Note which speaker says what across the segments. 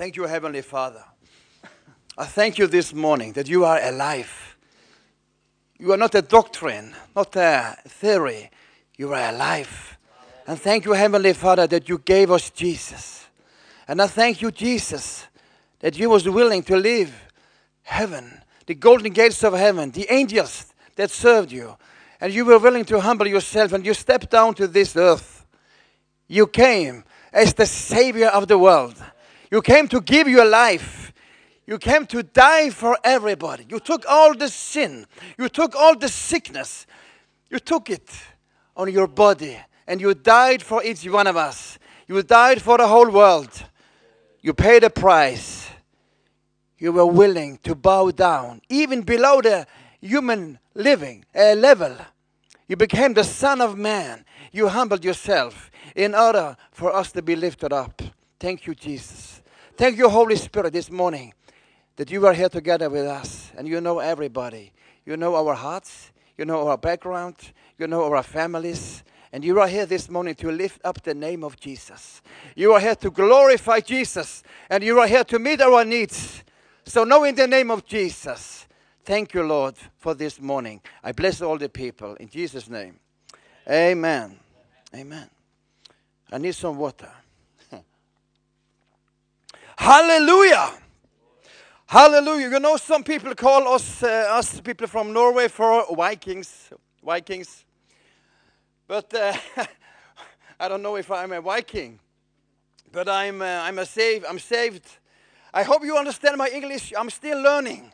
Speaker 1: Thank you, Heavenly Father. I thank you this morning that you are alive. You are not a doctrine, not a theory. You are alive. And thank you, Heavenly Father, that you gave us Jesus. And I thank you, Jesus, that you was willing to leave heaven, the golden gates of heaven, the angels that served you. And you were willing to humble yourself and you stepped down to this earth. You came as the Savior of the world. You came to give your life. You came to die for everybody. You took all the sin. You took all the sickness. You took it on your body and you died for each one of us. You died for the whole world. You paid a price. You were willing to bow down, even below the human living uh, level. You became the Son of Man. You humbled yourself in order for us to be lifted up. Thank you, Jesus. Thank you, Holy Spirit, this morning that you are here together with us and you know everybody. You know our hearts, you know our background, you know our families. And you are here this morning to lift up the name of Jesus. You are here to glorify Jesus. And you are here to meet our needs. So, now in the name of Jesus, thank you, Lord, for this morning. I bless all the people in Jesus' name. Amen. Amen. I need some water. Hallelujah. Hallelujah. You know, some people call us, uh, us people from Norway for Vikings. Vikings. But uh, I don't know if I'm a Viking. But I'm, uh, I'm, a saved, I'm saved. I hope you understand my English. I'm still learning.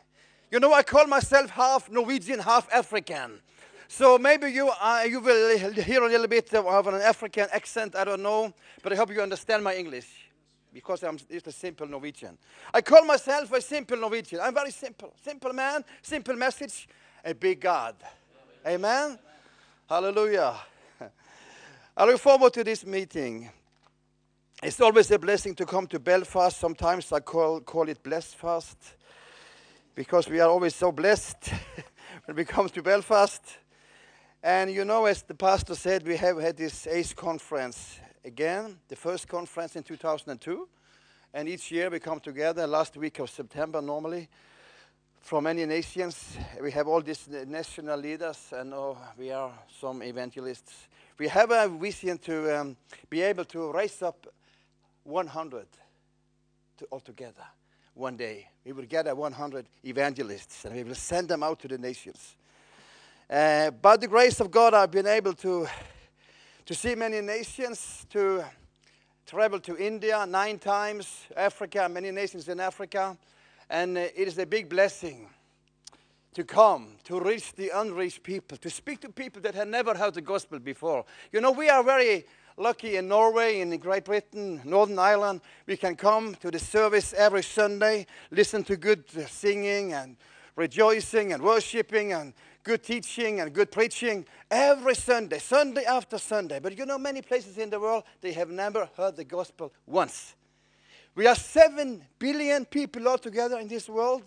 Speaker 1: You know, I call myself half Norwegian, half African. So maybe you, uh, you will hear a little bit of an African accent, I don't know, but I hope you understand my English because I'm just a simple Norwegian. I call myself a simple Norwegian. I'm very simple. Simple man, simple message, a big God. Amen? Amen. Hallelujah. I look forward to this meeting. It's always a blessing to come to Belfast. Sometimes I call, call it Blessed Fast because we are always so blessed when we come to Belfast. And you know, as the pastor said, we have had this ACE conference again, the first conference in 2002. And each year we come together, last week of September normally, from many nations. We have all these national leaders, and oh, we are some evangelists. We have a vision to um, be able to raise up 100 to altogether one day. We will gather 100 evangelists, and we will send them out to the nations. Uh, by the grace of God, I've been able to, to see many nations, to travel to India nine times, Africa, many nations in Africa. And uh, it is a big blessing to come, to reach the unreached people, to speak to people that had never heard the gospel before. You know, we are very lucky in Norway, in Great Britain, Northern Ireland. We can come to the service every Sunday, listen to good singing and rejoicing and worshiping and good teaching and good preaching every Sunday, Sunday after Sunday. But you know, many places in the world, they have never heard the gospel once. We are 7 billion people altogether in this world.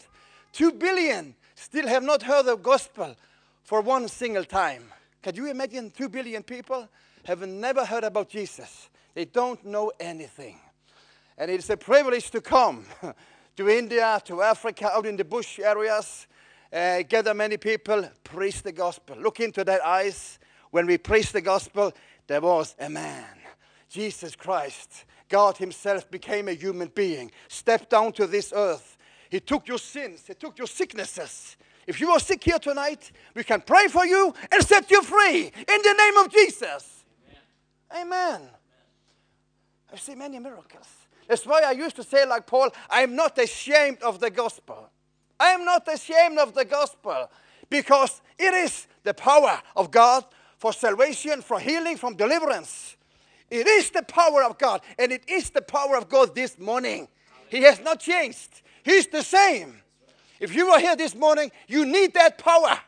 Speaker 1: 2 billion still have not heard the gospel for one single time. Can you imagine 2 billion people have never heard about Jesus? They don't know anything. And it's a privilege to come to India, to Africa, out in the bush areas, uh, gather many people, preach the gospel. Look into their eyes. When we preach the gospel, there was a man, Jesus Christ. God Himself became a human being, stepped down to this earth. He took your sins, He took your sicknesses. If you are sick here tonight, we can pray for you and set you free in the name of Jesus. Amen. Amen. I've seen many miracles. That's why I used to say, like Paul, I'm not ashamed of the gospel. I am not ashamed of the gospel because it is the power of God for salvation, for healing, from deliverance. It is the power of God, and it is the power of God this morning. He has not changed, He's the same. If you are here this morning, you need that power.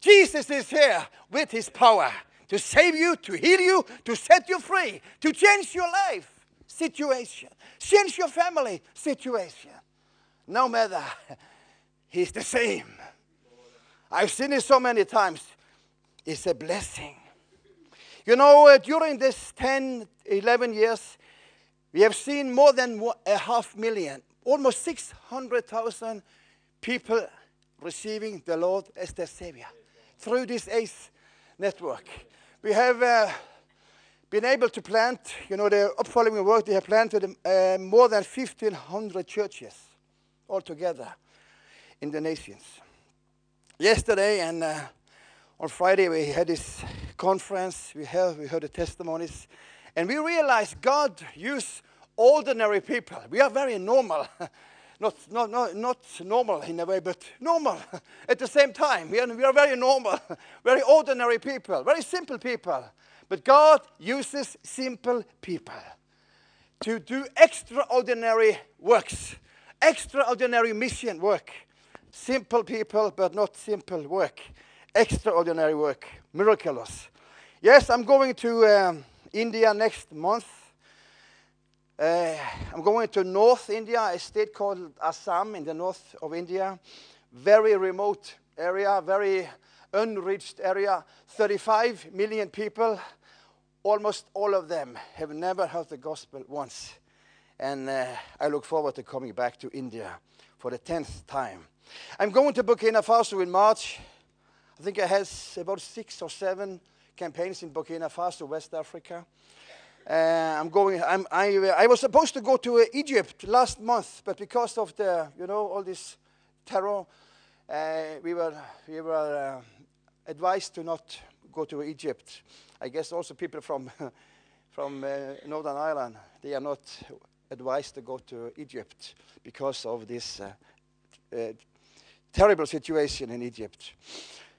Speaker 1: Jesus is here with His power to save you, to heal you, to set you free, to change your life situation, change your family situation. No matter He's the same. I've seen it so many times. It's a blessing. You know, uh, during this 10, 11 years, We have seen more than a half million, almost 600,000 people receiving the Lord as their Savior through this ACE network. We have uh, been able to plant, you know, the upfollowing work, they have planted uh, more than 1,500 churches altogether in the nations. Yesterday and uh, on Friday, we had this conference, we, have, we heard the testimonies, and we realized God used ordinary people. We are very normal. not, not, not, not normal in a way, but normal at the same time. We are, we are very normal, very ordinary people, very simple people. But God uses simple people to do extraordinary works, extraordinary mission work. Simple people, but not simple work. Extraordinary work, miraculous. Yes, I'm going to um, India next month uh, I'm going to North India, a state called Assam in the north of India. Very remote area, very unreached area. 35 million people. Almost all of them have never heard the gospel once. And uh, I look forward to coming back to India for the 10th time. I'm going to Burkina Faso in March. I think I have about six or seven campaigns in Burkina Faso, West Africa. Uh, I'm going. I'm, I, I was supposed to go to uh, Egypt last month, but because of the, you know, all this terror, uh, we were we were uh, advised to not go to Egypt. I guess also people from from uh, Northern Ireland they are not advised to go to Egypt because of this uh, terrible situation in Egypt.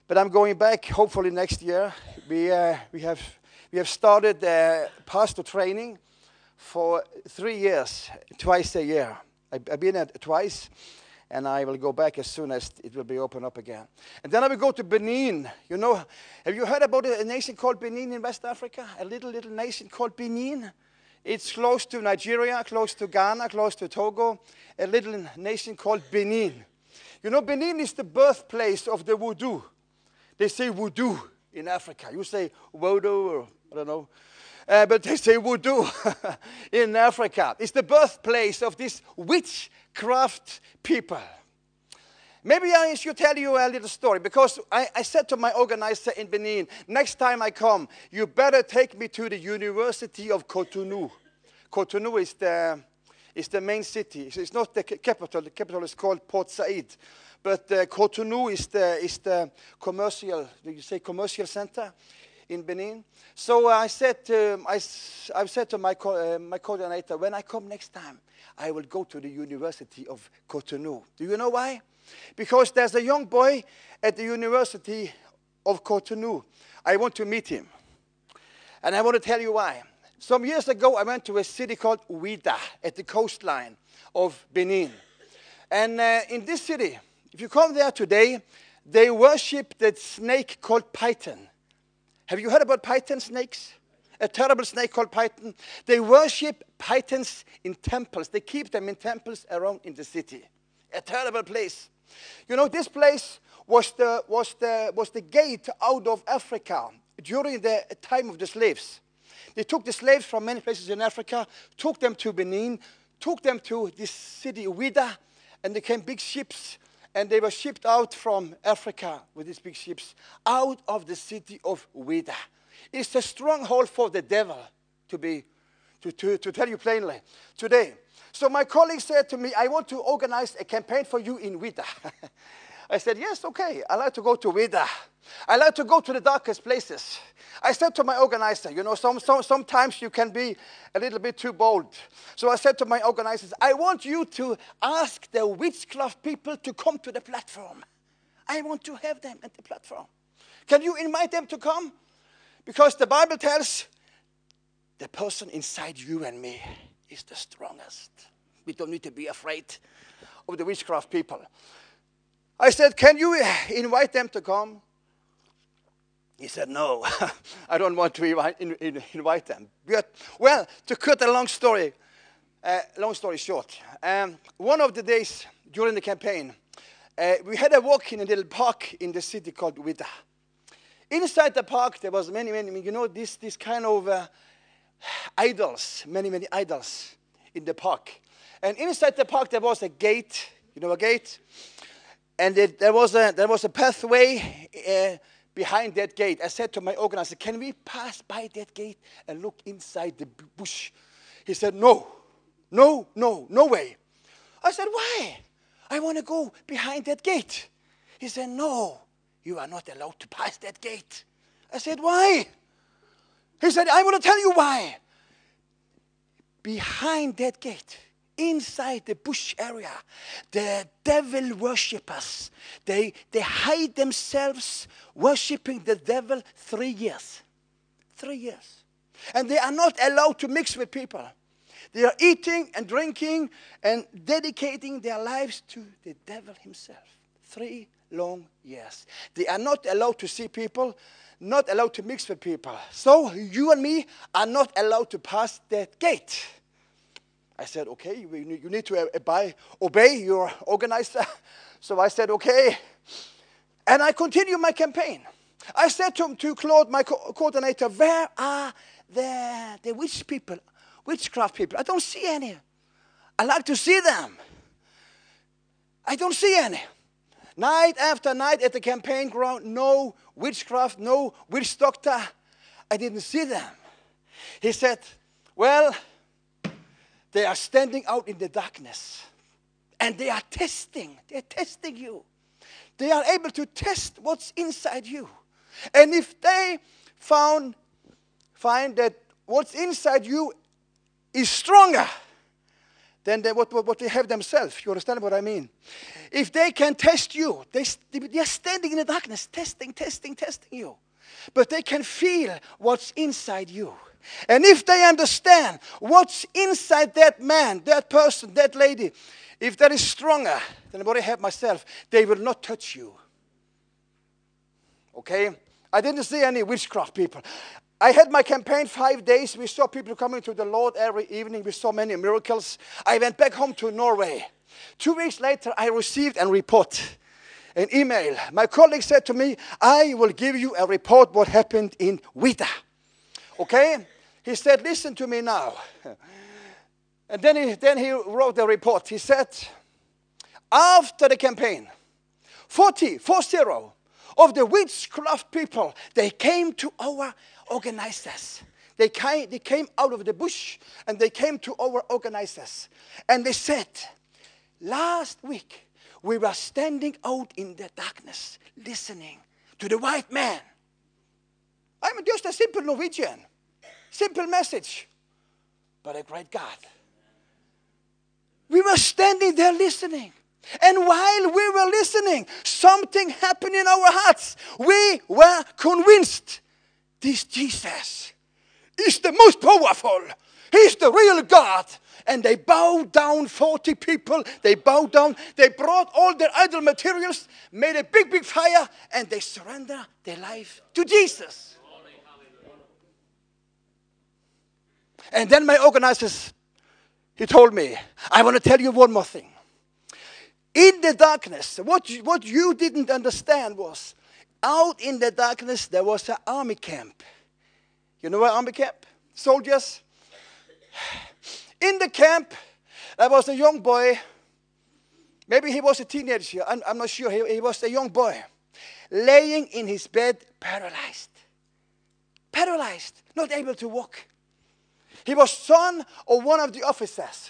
Speaker 1: But I'm going back. Hopefully next year. We we have we have started uh, pastor training for three years, twice a year. I, have been at twice, and I will go back as soon as it will be opened up again. And then I will go to Benin. You know, have you heard about a nation called Benin in West Africa? A little, little nation called Benin. It's close to Nigeria, close to Ghana, close to Togo. A little nation called Benin. You know, Benin is the birthplace of the voodoo. They say voodoo in Africa. You say voodoo or I don't know. Uh, but they say voodoo in Africa. It's the birthplace of this witchcraft people. Maybe I should tell you a little story because I, I, said to my organizer in Benin, next time I come, you better take me to the University of Cotonou. Cotonou is the, is the main city. It's not the capital. The capital is called Port Said. But uh, Cotonou is the, is the commercial, you say commercial center? in Benin. So I said to, I, I said to my, co uh, my coordinator, when I come next time, I will go to the University of Cotonou. Do you know why? Because there's a young boy at the University of Cotonou. I want to meet him. And I want to tell you why. Some years ago, I went to a city called Ouidah at the coastline of Benin. And uh, in this city, if you come there today, they worship that snake called python. Have you heard about python snakes? A terrible snake called python. They worship pythons in temples. They keep them in temples around in the city. A terrible place. You know, this place was the, was the, was the gate out of Africa during the time of the slaves. They took the slaves from many places in Africa, took them to Benin, took them to this city, Ouidah, and they came big ships and they were shipped out from Africa with these big ships out of the city of Ouidah. It's a stronghold for the devil, to be to, to, to tell you plainly today. So my colleague said to me, I want to organize a campaign for you in Ouidah. I said, Yes, okay. I like to go to Ouidah. I like to go to the darkest places. I said to my organizer, you know, some, some, sometimes you can be a little bit too bold. So I said to my organizers, I want you to ask the witchcraft people to come to the platform. I want to have them at the platform. Can you invite them to come? Because the Bible tells the person inside you and me is the strongest. We don't need to be afraid of the witchcraft people. I said, Can you invite them to come? He said, No, I don't want to invite, in, in, invite them. But, well, to cut a long story, uh, long story short, um, one of the days during the campaign, uh, we had a walk in a little park in the city called Ouidah. Inside the park, there was many, many, you know, this, this kind of uh, idols, many, many idols. in the park. And inside the park, there was a gate. You know a gate? And it, there, was a, there was a pathway uh, behind that gate. I said to my organizer, Can we pass by that gate and look inside the bush? He said, No, no, no, no way. I said, Why? I want to go behind that gate. He said, No, you are not allowed to pass that gate. I said, Why? He said, I want to tell you why. Behind that gate, inside the bush area, the devil worshippers, they, they hide themselves worshiping the devil three years. Three years. And they are not allowed to mix with people. They are eating and drinking and dedicating their lives to the devil himself. Three long years. They are not allowed to see people, not allowed to mix with people. So you and me are not allowed to pass that gate. I said, okay, you need to uh, obey, obey your organizer. So I said, okay. And I continued my campaign. I said to, to Claude, my co- coordinator, where are the, the witch people, witchcraft people? I don't see any. I like to see them. I don't see any. Night after night at the campaign ground, no witchcraft, no witch doctor. I didn't see them. He said, Well, they are standing out in the darkness and they are testing. They're testing you. They are able to test what's inside you. And if they found, find that what's inside you is stronger than they, what, what they have themselves, you understand what I mean? If they can test you, they, they're standing in the darkness, testing, testing, testing you. But they can feel what's inside you. And if they understand what's inside that man, that person, that lady, if that is stronger than what I have myself, they will not touch you. Okay? I didn't see any witchcraft people. I had my campaign five days. We saw people coming to the Lord every evening. We saw many miracles. I went back home to Norway. Two weeks later, I received a report, an email. My colleague said to me, I will give you a report what happened in Ouidah. Okay? He said, Listen to me now. And then he, then he wrote the report. He said, After the campaign, 40, 40 of the witchcraft people, they came to our organizers. They came, they came out of the bush and they came to our organizers. And they said, Last week, we were standing out in the darkness, listening to the white man. I'm just a simple Norwegian. Simple message, but a great God. We were standing there listening. And while we were listening, something happened in our hearts. We were convinced this Jesus is the most powerful. He's the real God. And they bowed down 40 people. They bowed down. They brought all their idol materials, made a big, big fire, and they surrendered their life to Jesus. And then my organizers, he told me, I want to tell you one more thing. In the darkness, what you, what you didn't understand was out in the darkness there was an army camp. You know what army camp? Soldiers. In the camp, there was a young boy. Maybe he was a teenager. I'm, I'm not sure. He, he was a young boy laying in his bed, paralyzed. Paralyzed, not able to walk. He was son of one of the officers.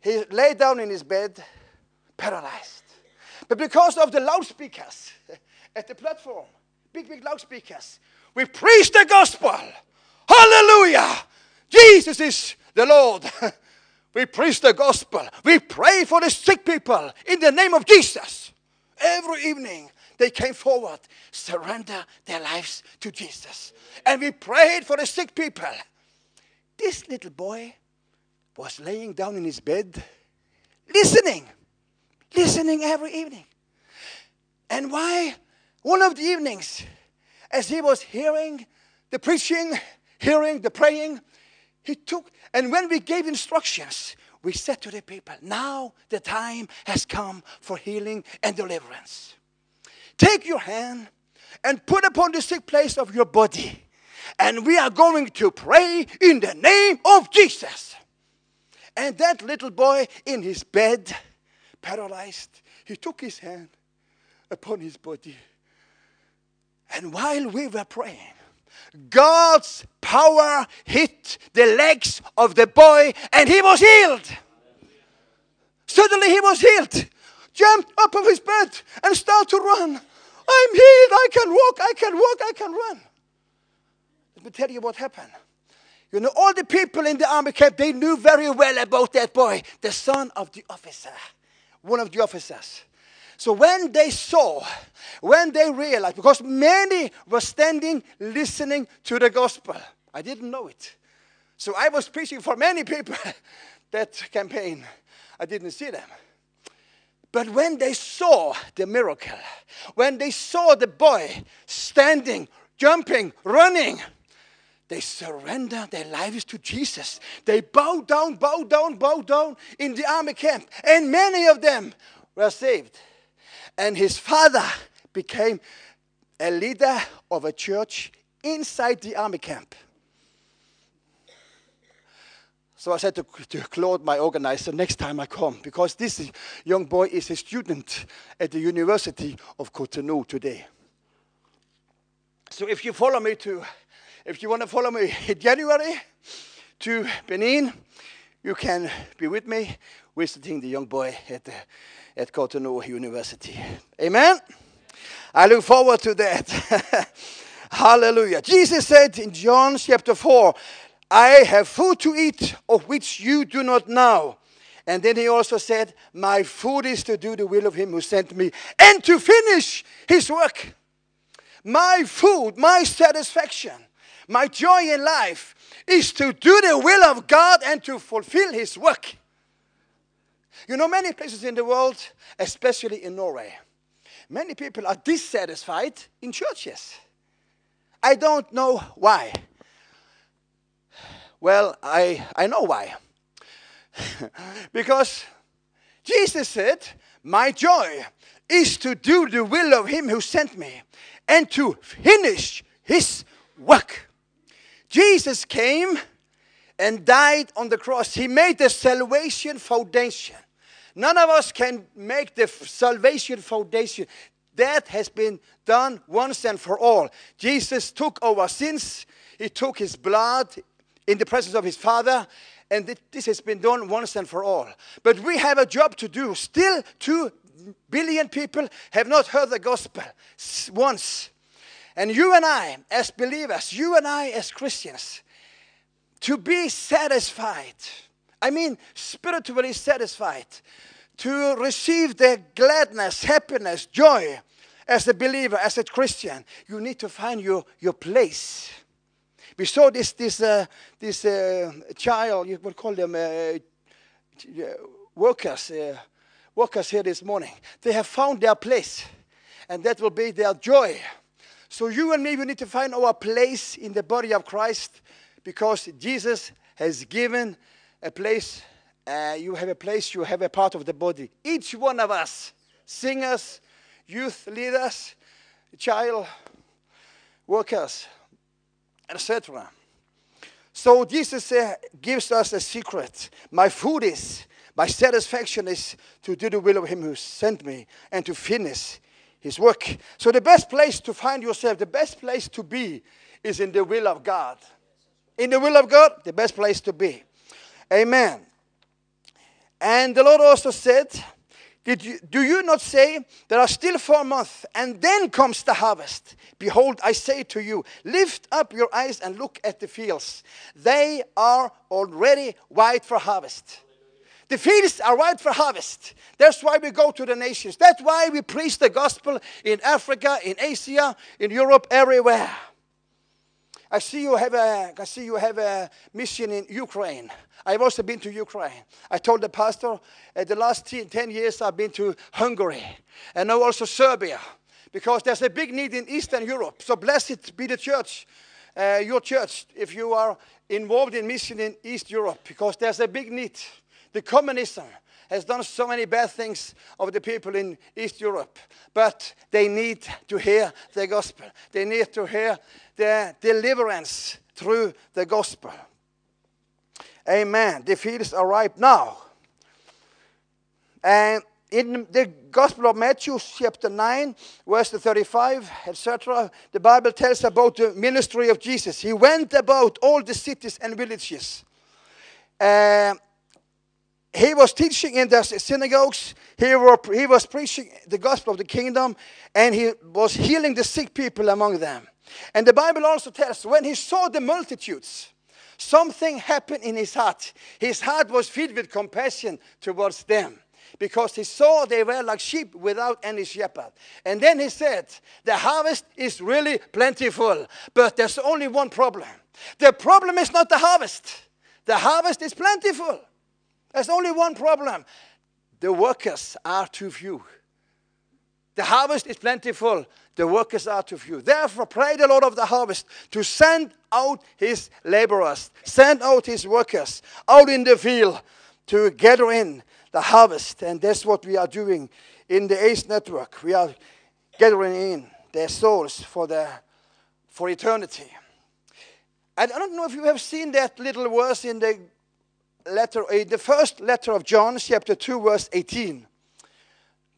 Speaker 1: He lay down in his bed, paralyzed. But because of the loudspeakers at the platform, big, big loudspeakers, we preach the gospel. Hallelujah! Jesus is the Lord. we preach the gospel. We pray for the sick people in the name of Jesus. Every evening, they came forward, surrender their lives to Jesus. And we prayed for the sick people. This little boy was laying down in his bed, listening, listening every evening. And why? One of the evenings, as he was hearing the preaching, hearing the praying, he took, and when we gave instructions, we said to the people, Now the time has come for healing and deliverance. Take your hand and put upon the sick place of your body, and we are going to pray in the name of Jesus. And that little boy in his bed, paralyzed, he took his hand upon his body. And while we were praying, God's power hit the legs of the boy and he was healed. Suddenly he was healed. Jumped up of his bed and started to run. I'm healed. I can walk. I can walk. I can run. Let me tell you what happened. You know, all the people in the army camp, they knew very well about that boy, the son of the officer, one of the officers. So when they saw, when they realized, because many were standing listening to the gospel, I didn't know it. So I was preaching for many people that campaign. I didn't see them. But when they saw the miracle, when they saw the boy standing, jumping, running, they surrender their lives to Jesus. They bow down, bow down, bow down in the army camp. And many of them were saved. And his father became a leader of a church inside the army camp. So I said to, to, Claude, my organizer, next time I come, because this young boy is a student at the University of Cotonou today. So if you follow me to, if you want to follow me in January to Benin, you can be with me visiting the young boy at at Cotonou University. Amen? I look forward to that. Hallelujah. Jesus said in John chapter 4, I have food to eat of which you do not know. And then he also said, My food is to do the will of him who sent me and to finish his work. My food, my satisfaction, my joy in life is to do the will of God and to fulfill his work. You know, many places in the world, especially in Norway, many people are dissatisfied in churches. I don't know why. Well, I, I know why. because Jesus said, My joy is to do the will of Him who sent me and to finish His work. Jesus came and died on the cross. He made the salvation foundation. None of us can make the salvation foundation. That has been done once and for all. Jesus took our sins, He took His blood in the presence of His Father, and this has been done once and for all. But we have a job to do. Still, two billion people have not heard the gospel once. And you and I, as believers, you and I, as Christians, to be satisfied I mean, spiritually satisfied, to receive the gladness, happiness, joy as a believer, as a Christian, you need to find your, your place. We saw this, this, uh, this uh, child, you would call them uh, workers, uh, workers here this morning. They have found their place, and that will be their joy. So you and me, we need to find our place in the body of Christ because Jesus has given a place, uh, you have a place, you have a part of the body. Each one of us, singers, youth leaders, child workers, etc. So Jesus uh, gives us a secret. My food is, my satisfaction is to do the will of Him who sent me and to finish His work. So the best place to find yourself, the best place to be, is in the will of God. In the will of God, the best place to be. Amen. And the Lord also said, Did you, Do you not say, There are still four months, and then comes the harvest? Behold, I say to you, Lift up your eyes and look at the fields. They are already white for harvest. The fields are ripe for harvest. That's why we go to the nations. That's why we preach the gospel in Africa, in Asia, in Europe, everywhere. I see you have a, I see you have a mission in Ukraine. I've also been to Ukraine. I told the pastor, uh, the last 10 years I've been to Hungary and now also Serbia because there's a big need in Eastern Europe. So blessed be the church, uh, your church, if you are involved in mission in East Europe because there's a big need. The communism has done so many bad things of the people in East Europe, but they need to hear the gospel. They need to hear the deliverance through the gospel. Amen. The fields are ripe now. And in the Gospel of Matthew, chapter 9, verse 35, etc., the Bible tells about the ministry of Jesus. He went about all the cities and villages. Uh, he was teaching in the synagogues, he, were, he was preaching the gospel of the kingdom, and he was healing the sick people among them. And the Bible also tells when he saw the multitudes, something happened in his heart. His heart was filled with compassion towards them because he saw they were like sheep without any shepherd. And then he said, The harvest is really plentiful, but there's only one problem. The problem is not the harvest, the harvest is plentiful. There's only one problem the workers are too few. The harvest is plentiful, the workers are too few. Therefore, pray the Lord of the harvest to send out his laborers, send out his workers out in the field to gather in the harvest. And that's what we are doing in the ACE network. We are gathering in their souls for, the, for eternity. And I don't know if you have seen that little verse in the letter, in the first letter of John, chapter 2, verse 18.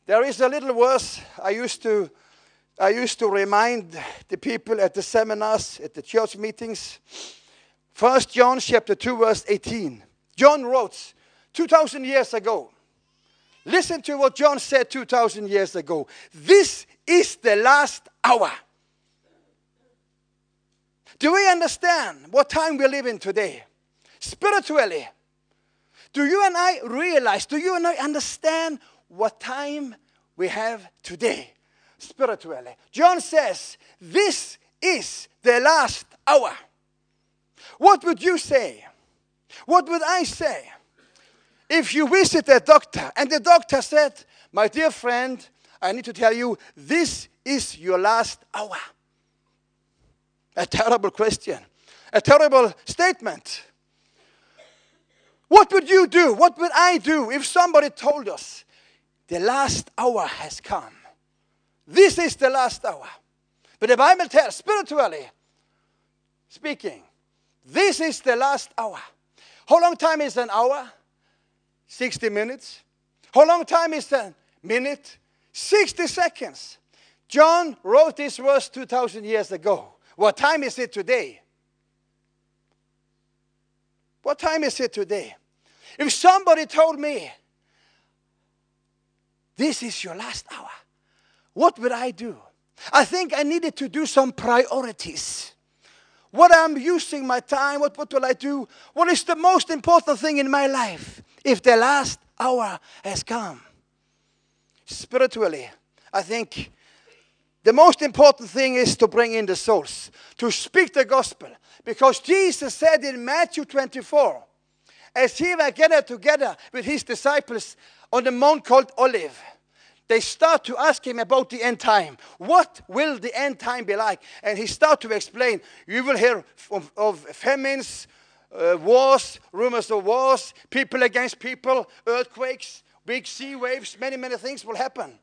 Speaker 1: There is a little verse I used to I used to remind the people at the seminars, at the church meetings. First John chapter 2, verse 18. John wrote 2,000 years ago. Listen to what John said 2,000 years ago. This is the last hour. Do we understand what time we live in today? Spiritually, do you and I realize, do you and I understand what time we have today spiritually? John says, This is the last hour. What would you say? What would I say? If you visit a doctor and the doctor said, My dear friend, I need to tell you, this is your last hour. A terrible question, a terrible statement. What would you do? What would I do if somebody told us the last hour has come? This is the last hour. But the Bible tells, spiritually speaking, this is the last hour. How long time is an hour? 60 minutes. How long time is a minute? 60 seconds. John wrote this verse 2,000 years ago. What time is it today? What time is it today? If somebody told me, this is your last hour, what would I do? I think I needed to do some priorities. What I'm using my time, what, what will I do? What is the most important thing in my life if the last hour has come? Spiritually, I think the most important thing is to bring in the souls, to speak the gospel. Because Jesus said in Matthew 24, as he were gathered together with his disciples on the mount called Olive, they start to ask him about the end time. What will the end time be like? And he start to explain. You will hear of, of famines, uh, wars, rumors of wars, people against people, earthquakes, big sea waves, many, many things will happen.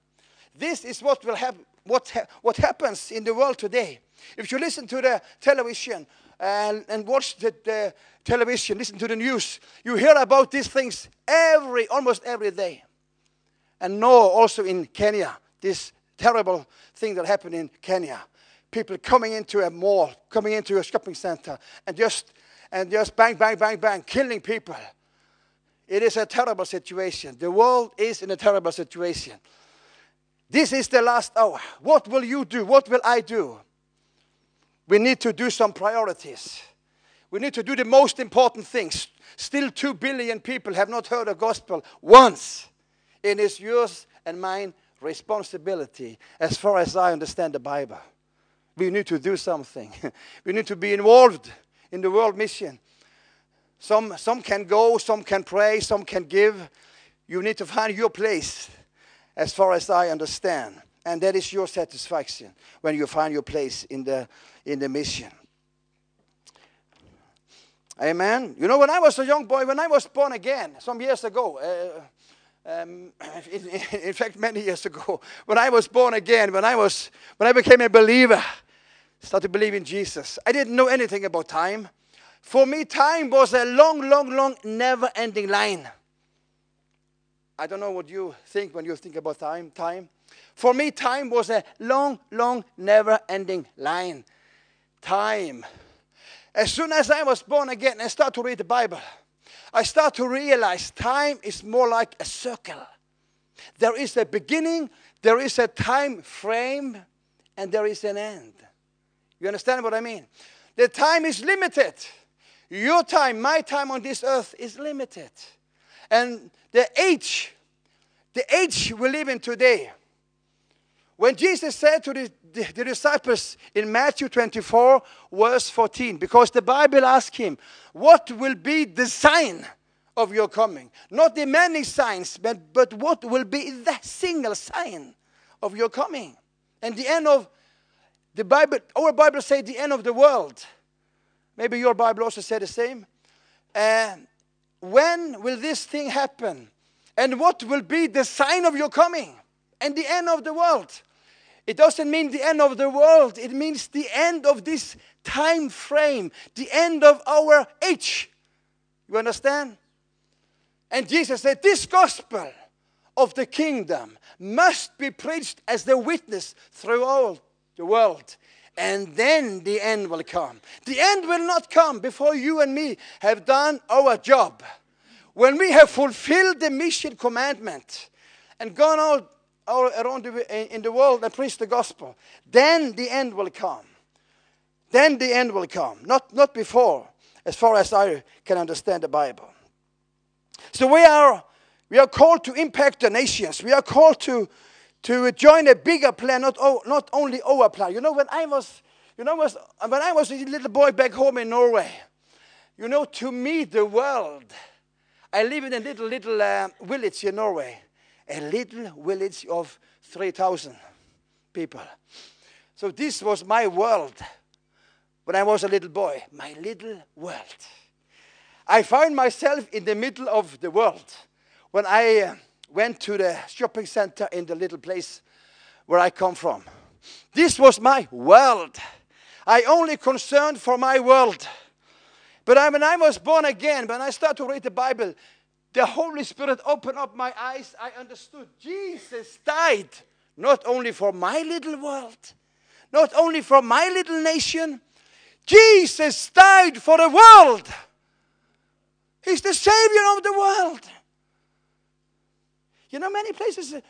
Speaker 1: This is what will happen. What, ha- what happens in the world today. If you listen to the television and, and watch the, the television, listen to the news, you hear about these things every, almost every day. And know also in Kenya, this terrible thing that happened in Kenya. People coming into a mall, coming into a shopping center, and just and just bang, bang, bang, bang, killing people. It is a terrible situation. The world is in a terrible situation. This is the last hour. What will you do? What will I do? We need to do some priorities. We need to do the most important things. Still, two billion people have not heard the gospel once. It is yours and mine responsibility, as far as I understand the Bible. We need to do something. we need to be involved in the world mission. Some, some can go, some can pray, some can give. You need to find your place, as far as I understand. And that is your satisfaction when you find your place in the, in the mission. Amen. You know, when I was a young boy, when I was born again some years ago, uh, um, in, in, fact, many years ago, when I was born again, when I was, when I became a believer, started believing Jesus, I didn't know anything about time. For me, time was a long, long, long, never ending line. I don't know what you think when you think about time. Time. For me, time was a long, long, never ending line. Time. As soon as I was born again and started to read the Bible, I start to realize time is more like a circle. There is a beginning, there is a time frame, and there is an end. You understand what I mean? The time is limited. Your time, my time on this earth is limited. And the age, the age we live in today, when Jesus said to the, the, the, disciples in Matthew 24, verse 14, because the Bible asked him, What will be the sign of your coming? Not the many signs, but, but what will be the single sign of your coming? And the end of the Bible, our Bible says the end of the world. Maybe your Bible also said the same. Uh, when will this thing happen? And what will be the sign of your coming and the end of the world? It doesn't mean the end of the world, it means the end of this time frame, the end of our age. You understand? And Jesus said, This gospel of the kingdom must be preached as the witness throughout the world. And then the end will come. The end will not come before you and me have done our job. When we have fulfilled the mission commandment and gone out, out around the, in the world and preached the gospel, then the end will come. Then the end will come. Not, not before, as far as I can understand the Bible. So we are, we are called to impact the nations. We are called to, to join a bigger plan, not, not only our plan. You know, when I was, you know, was, when I was a little boy back home in Norway, you know, to me, the world, I live in a little, little uh, village in Norway, a little village of 3,000 people. So this was my world when I was a little boy, my little world. I found myself in the middle of the world when I uh, went to the shopping center in the little place where I come from. This was my world. I only concerned for my world. But I, when I was born again, when I started to read the Bible, the Holy Spirit opened up my eyes. I understood Jesus died not only for my little world, not only for my little nation, Jesus died for the world. He's the Savior of the world. You know, many places, uh,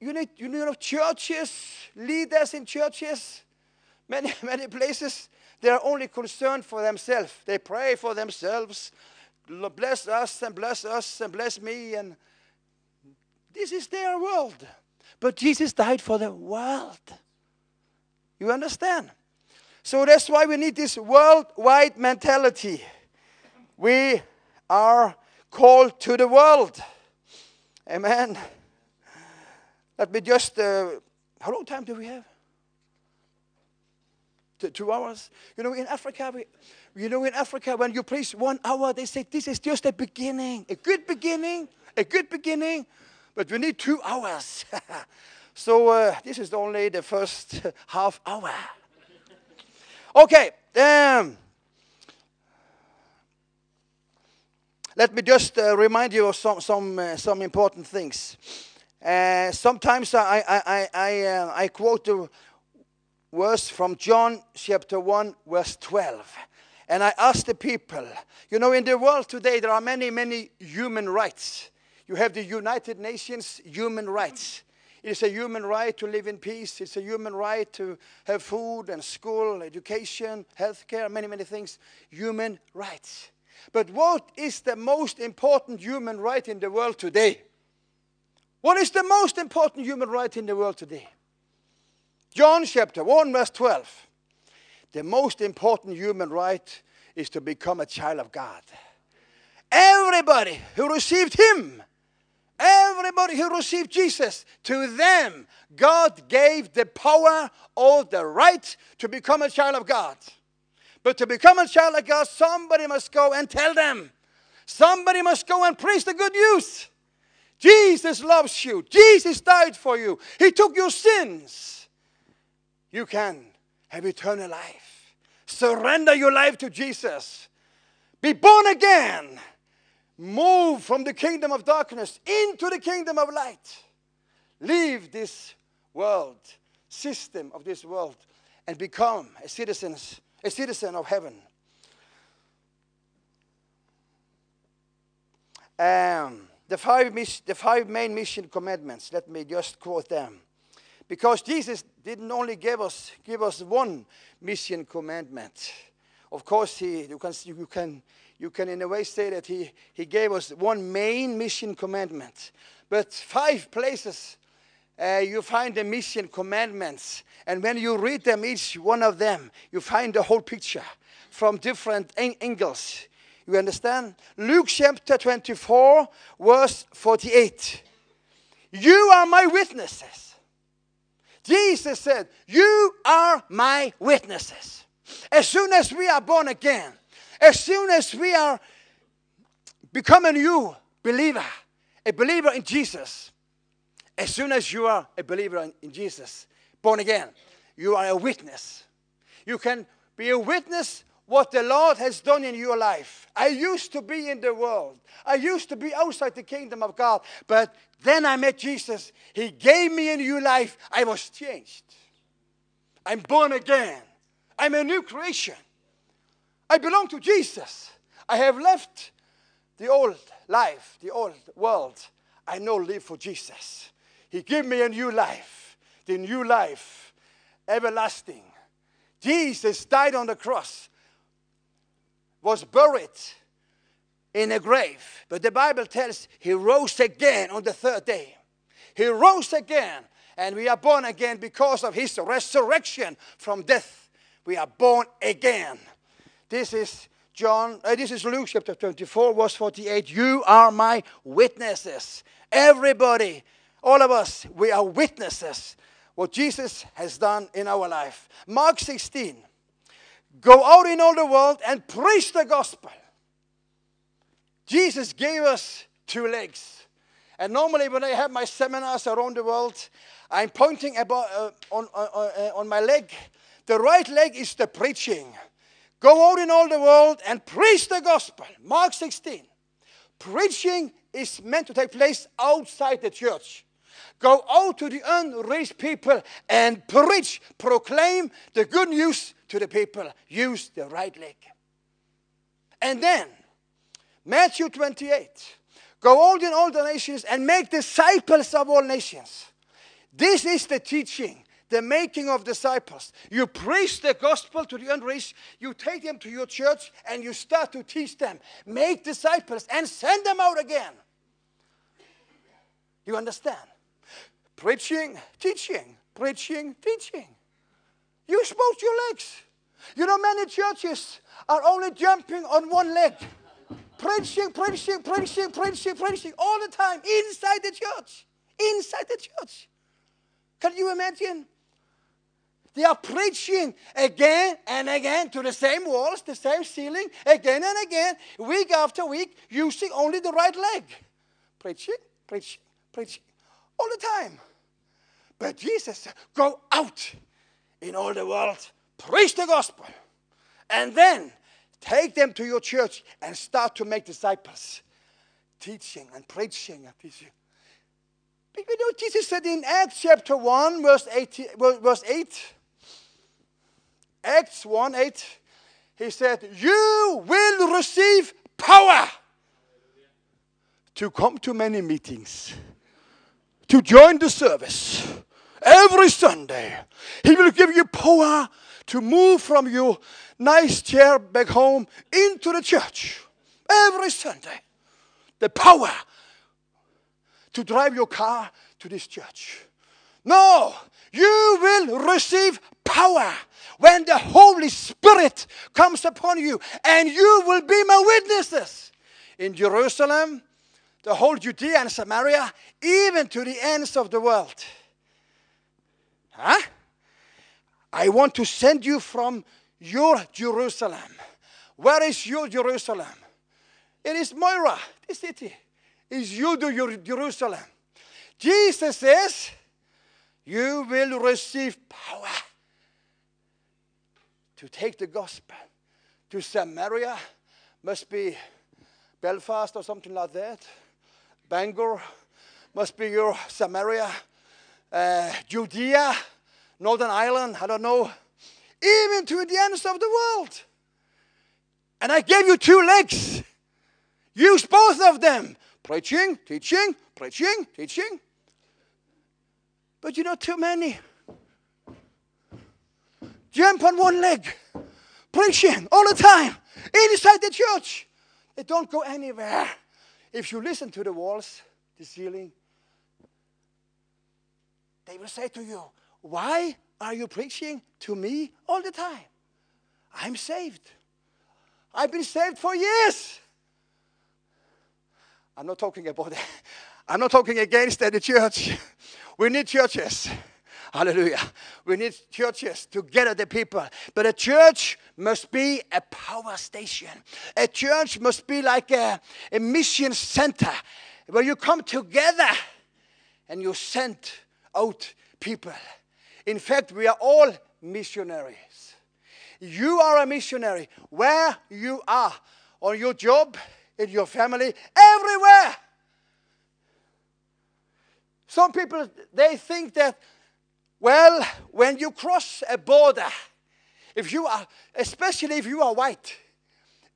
Speaker 1: you need, you know, churches, leaders in churches, many, many places, they are only concerned for themselves. They pray for themselves. Bless us and bless us and bless me. And this is their world. But Jesus died for the world. You understand? So that's why we need this worldwide mentality. We are called to the world. Amen. Let me just, uh, how long time do we have? two hours. You know, in Africa, we, you know, in Africa, when you preach one hour, they say this is just a beginning, a good beginning, a good beginning, but we need two hours. so uh, this is only the first half hour. Okay. Um, let me just uh, remind you of some some uh, some important things. Uh, sometimes I I I I, uh, I quote the verse from John chapter one verse twelve, and I ask the people. You know, in the world today there are many many human rights. You have the United Nations human rights. It is a human right to live in peace. It's a human right to have food and school, education, healthcare, many, many things. Human rights. But what is the most important human right in the world today? What is the most important human right in the world today? John chapter 1, verse 12. The most important human right is to become a child of God. Everybody who received Him, everybody who received Jesus, to them God gave the power or the right to become a child of God. But to become a child of God, somebody must go and tell them. Somebody must go and preach the good news. Jesus loves you. Jesus died for you. He took your sins. You can have eternal life. Surrender your life to Jesus be born again, move from the kingdom of darkness into the kingdom of light, leave this world, system of this world, and become a citizen, a citizen of heaven. Um, the, five the five main mission commandments, let me just quote them. Because Jesus didn't only give us, give us one mission commandment. Of course, he, you, can, you, can, you can in a way say that he, he gave us one main mission commandment. But five places uh, you find the mission commandments. And when you read them, each one of them, you find the whole picture from different angles. You understand? Luke chapter 24, verse 48. You are my witnesses. Jesus said, You are my witnesses. As soon as we are born again, as soon as we are become a new believer, a believer in Jesus, as soon as you are a believer in, in Jesus, born again, you are a witness. You can be a witness what the Lord has done in your life. I used to be in the world. I used to be outside the kingdom of God. But then I met Jesus. He gave me a new life. I was changed. I'm born again. I'm a new creation. I belong to Jesus. I have left the old life, the old world. I now live for Jesus. He gave me a new life, the new life, everlasting. Jesus died on the cross, was buried in a grave. But the Bible tells he rose again on the third day. He rose again, and we are born again because of his resurrection from death. We are born again. This is John, uh, this is Luke chapter 24, verse 48. You are my witnesses. Everybody, all of us, we are witnesses what Jesus has done in our life. Mark 16. Go out in all the world and preach the gospel. Jesus gave us two legs. And normally, when I have my seminars around the world, I'm pointing about, uh, on, uh, on my leg. The right leg is the preaching. Go out in all the world and preach the gospel. Mark 16. Preaching is meant to take place outside the church. Go out to the unreached people and preach, proclaim the good news to the people. Use the right leg. And then, Matthew 28. Go out in all the nations and make disciples of all nations. This is the teaching the making of disciples. You preach the gospel to the unreached, you take them to your church, and you start to teach them. Make disciples and send them out again. You understand? Preaching, teaching, preaching, teaching. Use both your legs. You know, many churches are only jumping on one leg. Preaching, preaching, preaching, preaching, preaching all the time inside the church. Inside the church. Can you imagine? They are preaching again and again to the same walls, the same ceiling, again and again, week after week, using only the right leg. Preaching, preaching, preaching, all the time. But Jesus said, Go out in all the world, preach the gospel, and then take them to your church and start to make disciples. Teaching and preaching and teaching. But you know, Jesus said in Acts chapter 1, verse 8, verse 8 Acts 1 8, he said, You will receive power to come to many meetings, to join the service every Sunday. He will give you power to move from your nice chair back home into the church every Sunday. The power to drive your car to this church. No, you will receive power when the Holy Spirit comes upon you, and you will be my witnesses in Jerusalem, the whole Judea and Samaria, even to the ends of the world. Huh? I want to send you from your Jerusalem. Where is your Jerusalem? It is Moira, the city. Is you your Jerusalem. Jesus says, You will receive power to take the gospel to Samaria, must be Belfast or something like that. Bangor must be your Samaria. Uh, Judea, Northern Ireland, I don't know. Even to the ends of the world. And I gave you two legs. Use both of them. Preaching, teaching, preaching, teaching. But you know, too many. Jump on one leg, preaching all the time, inside the church. They don't go anywhere. If you listen to the walls, the ceiling, they will say to you, Why are you preaching to me all the time? I'm saved. I've been saved for years. I'm not talking about that. I'm not talking against the church. We need churches. Hallelujah. We need churches to gather the people. But a church must be a power station. A church must be like a, a mission center where you come together and you send out people. In fact, we are all missionaries. You are a missionary where you are, on your job, in your family, everywhere. Some people, they think that, well, when you cross a border, if you are, especially if you are white,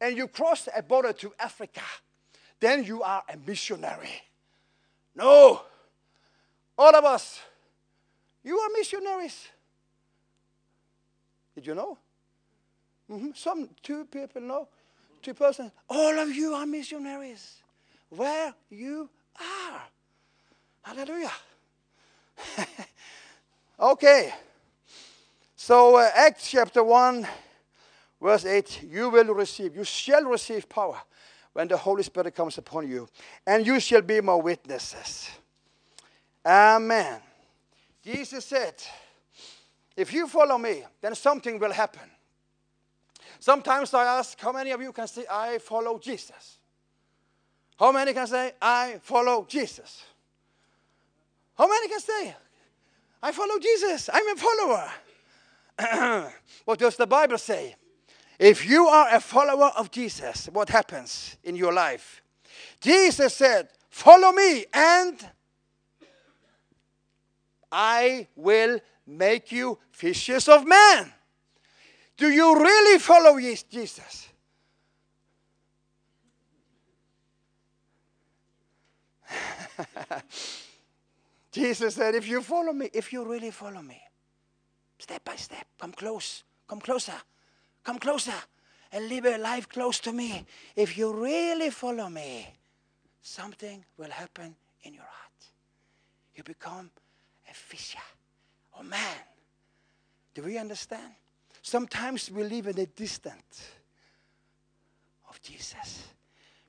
Speaker 1: and you cross a border to Africa, then you are a missionary. No. All of us, you are missionaries. Did you know? Mm-hmm. Some two people know, two persons. All of you are missionaries. Where you are. Hallelujah. okay. So, uh, Acts chapter 1, verse 8 you will receive, you shall receive power when the Holy Spirit comes upon you, and you shall be my witnesses. Amen. Jesus said, If you follow me, then something will happen. Sometimes I ask, How many of you can say, I follow Jesus? How many can say, I follow Jesus? How many can say, I follow Jesus? I'm a follower. what does the Bible say? If you are a follower of Jesus, what happens in your life? Jesus said, Follow me, and I will make you fishers of men. Do you really follow Jesus? Jesus said, If you follow me, if you really follow me, step by step, come close, come closer, come closer, and live a life close to me. If you really follow me, something will happen in your heart. You become a fisher or man. Do we understand? Sometimes we live in a distance of Jesus.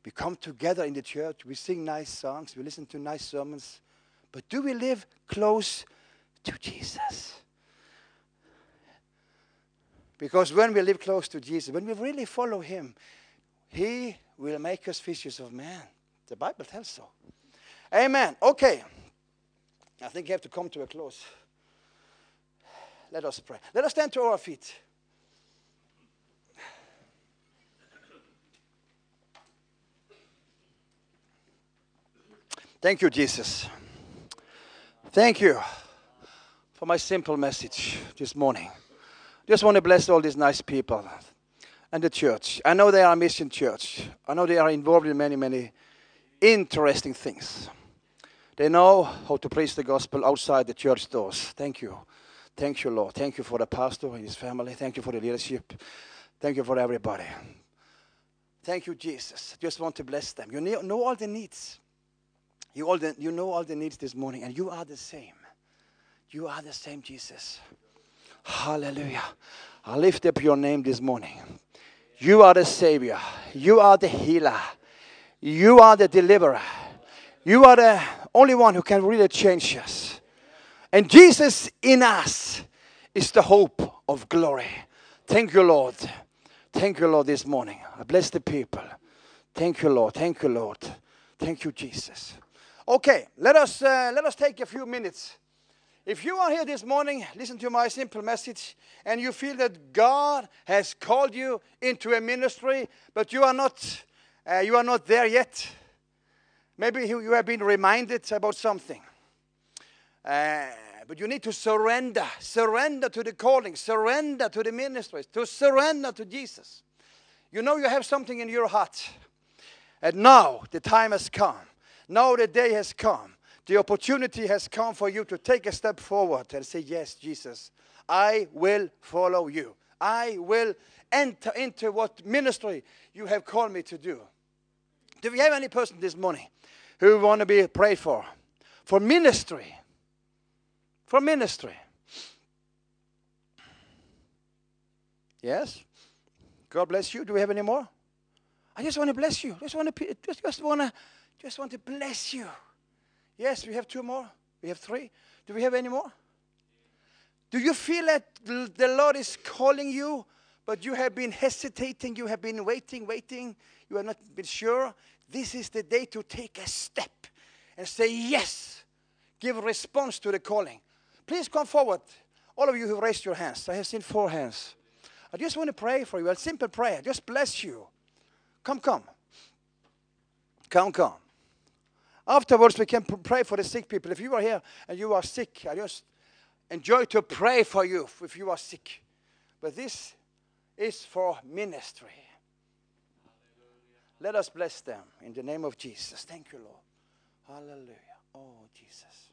Speaker 1: We come together in the church, we sing nice songs, we listen to nice sermons but do we live close to Jesus? Because when we live close to Jesus, when we really follow Him, He will make us fishers of men. The Bible tells so. Amen. Okay. I think you have to come to a close. Let us pray. Let us stand to our feet. Thank you, Jesus. Thank you for my simple message this morning. Just want to bless all these nice people and the church. I know they are a mission church. I know they are involved in many, many interesting things. They know how to preach the gospel outside the church doors. Thank you. Thank you, Lord. Thank you for the pastor and his family. Thank you for the leadership. Thank you for everybody. Thank you, Jesus. Just want to bless them. You know all the needs. You, all the, you know all the needs this morning, and you are the same. You are the same, Jesus. Hallelujah. I lift up your name this morning. You are the Savior. You are the healer. You are the deliverer. You are the only one who can really change us. And Jesus in us is the hope of glory. Thank you, Lord. Thank you, Lord, this morning. I bless the people. Thank you, Lord. Thank you, Lord. Thank you, Jesus. Okay, let us, uh, let us take a few minutes. If you are here this morning, listen to my simple message, and you feel that God has called you into a ministry, but you are not, uh, you are not there yet. Maybe you have been reminded about something. Uh, but you need to surrender, surrender to the calling, surrender to the ministries, to surrender to Jesus. You know you have something in your heart. And now the time has come. Now the day has come. The opportunity has come for you to take a step forward and say, Yes, Jesus, I will follow you. I will enter into what ministry you have called me to do. Do we have any person this morning who want to be prayed for? For ministry. For ministry. Yes? God bless you. Do we have any more? I just want to bless you. Just want to just, just want to just want to bless you. Yes, we have two more. We have three. Do we have any more? Do you feel that the Lord is calling you, but you have been hesitating, you have been waiting, waiting, you have not been sure? This is the day to take a step and say yes. Give response to the calling. Please come forward. All of you who raised your hands. I have seen four hands. I just want to pray for you. A simple prayer. Just bless you. Come, come. Come, come. Afterwards, we can pray for the sick people. If you are here and you are sick, I just enjoy to pray for you if you are sick. But this is for ministry. Let us bless them in the name of Jesus. Thank you, Lord. Hallelujah. Oh, Jesus.